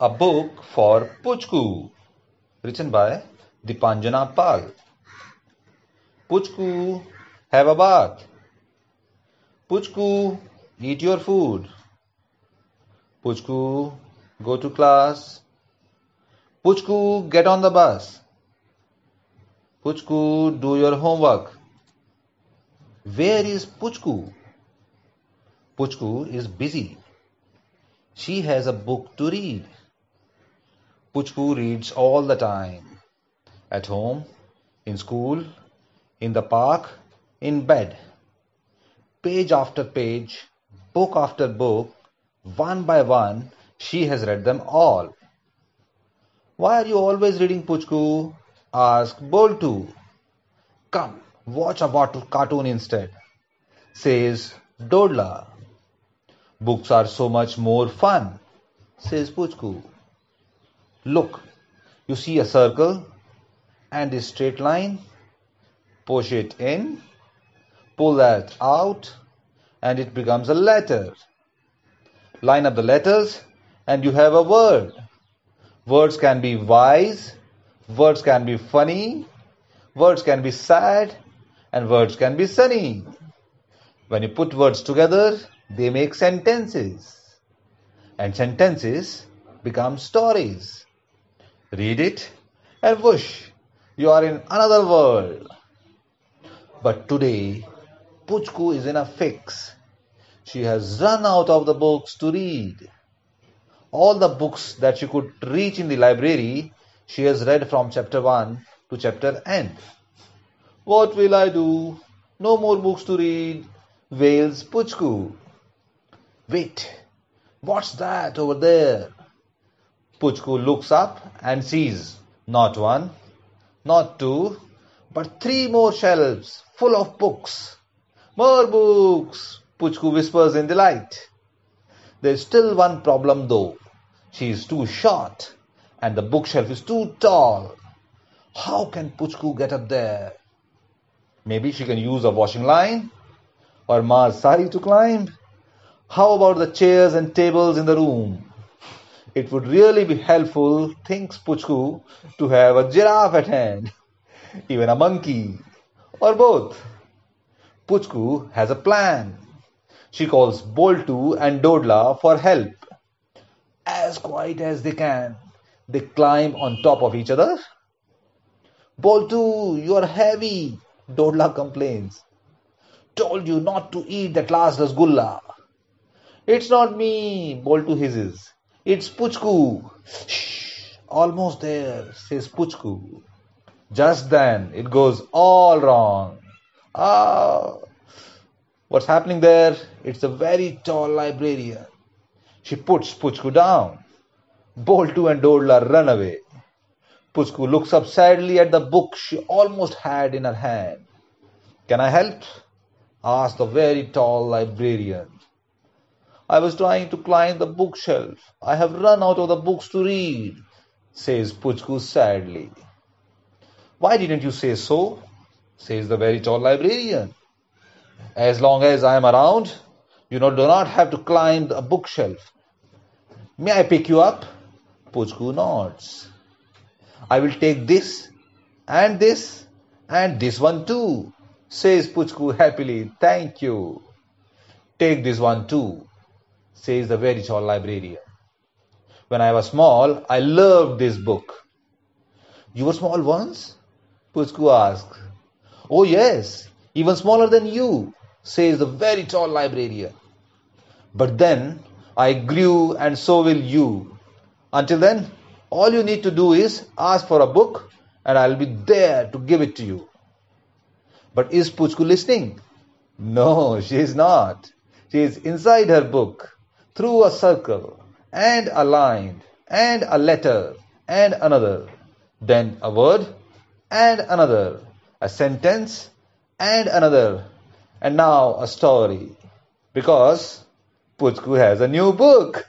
A book for Puchku, written by Dipanjana Pal. Puchku, have a bath. Puchku, eat your food. Puchku, go to class. Puchku, get on the bus. Puchku, do your homework. Where is Puchku? Puchku is busy. She has a book to read. Puchku reads all the time. At home, in school, in the park, in bed. Page after page, book after book, one by one, she has read them all. Why are you always reading Puchku? asked Boltu. Come, watch a cartoon instead, says Dodla. Books are so much more fun, says Puchku. Look, you see a circle and a straight line. Push it in, pull that out, and it becomes a letter. Line up the letters, and you have a word. Words can be wise, words can be funny, words can be sad, and words can be sunny. When you put words together, they make sentences. And sentences become stories. Read it and whoosh, you are in another world. But today, Puchku is in a fix. She has run out of the books to read. All the books that she could reach in the library, she has read from chapter 1 to chapter end. What will I do? No more books to read, wails Puchku. Wait, what's that over there? Puchku looks up and sees not one, not two, but three more shelves full of books. More books, Puchku whispers in delight. There's still one problem though. She is too short and the bookshelf is too tall. How can Puchku get up there? Maybe she can use a washing line or Ma's sari to climb. How about the chairs and tables in the room? It would really be helpful, thinks Puchku, to have a giraffe at hand, even a monkey, or both. Puchku has a plan. She calls Boltu and Dodla for help. As quiet as they can, they climb on top of each other. Boltu, you are heavy, Dodla complains. Told you not to eat that last rasgulla. It's not me, Boltu hisses. It's Puchku. Shh, almost there, says Puchku. Just then, it goes all wrong. Ah, what's happening there? It's a very tall librarian. She puts Puchku down. Boltu and Dodla run away. Puchku looks up sadly at the book she almost had in her hand. Can I help? asks the very tall librarian. I was trying to climb the bookshelf. I have run out of the books to read, says Puchku sadly. Why didn't you say so? says the very tall librarian. As long as I am around, you know, do not have to climb the bookshelf. May I pick you up? Puchku nods. I will take this and this and this one too, says Puchku happily. Thank you. Take this one too, says the very tall librarian. When I was small, I loved this book. You were small once? Puchku asks. Oh, yes, even smaller than you, says the very tall librarian. But then I grew, and so will you. Until then, all you need to do is ask for a book, and I'll be there to give it to you. But is Puchku listening? No, she is not. She is inside her book through a circle and a line and a letter and another, then a word and another, a sentence and another, and now a story. Because Puchku has a new book.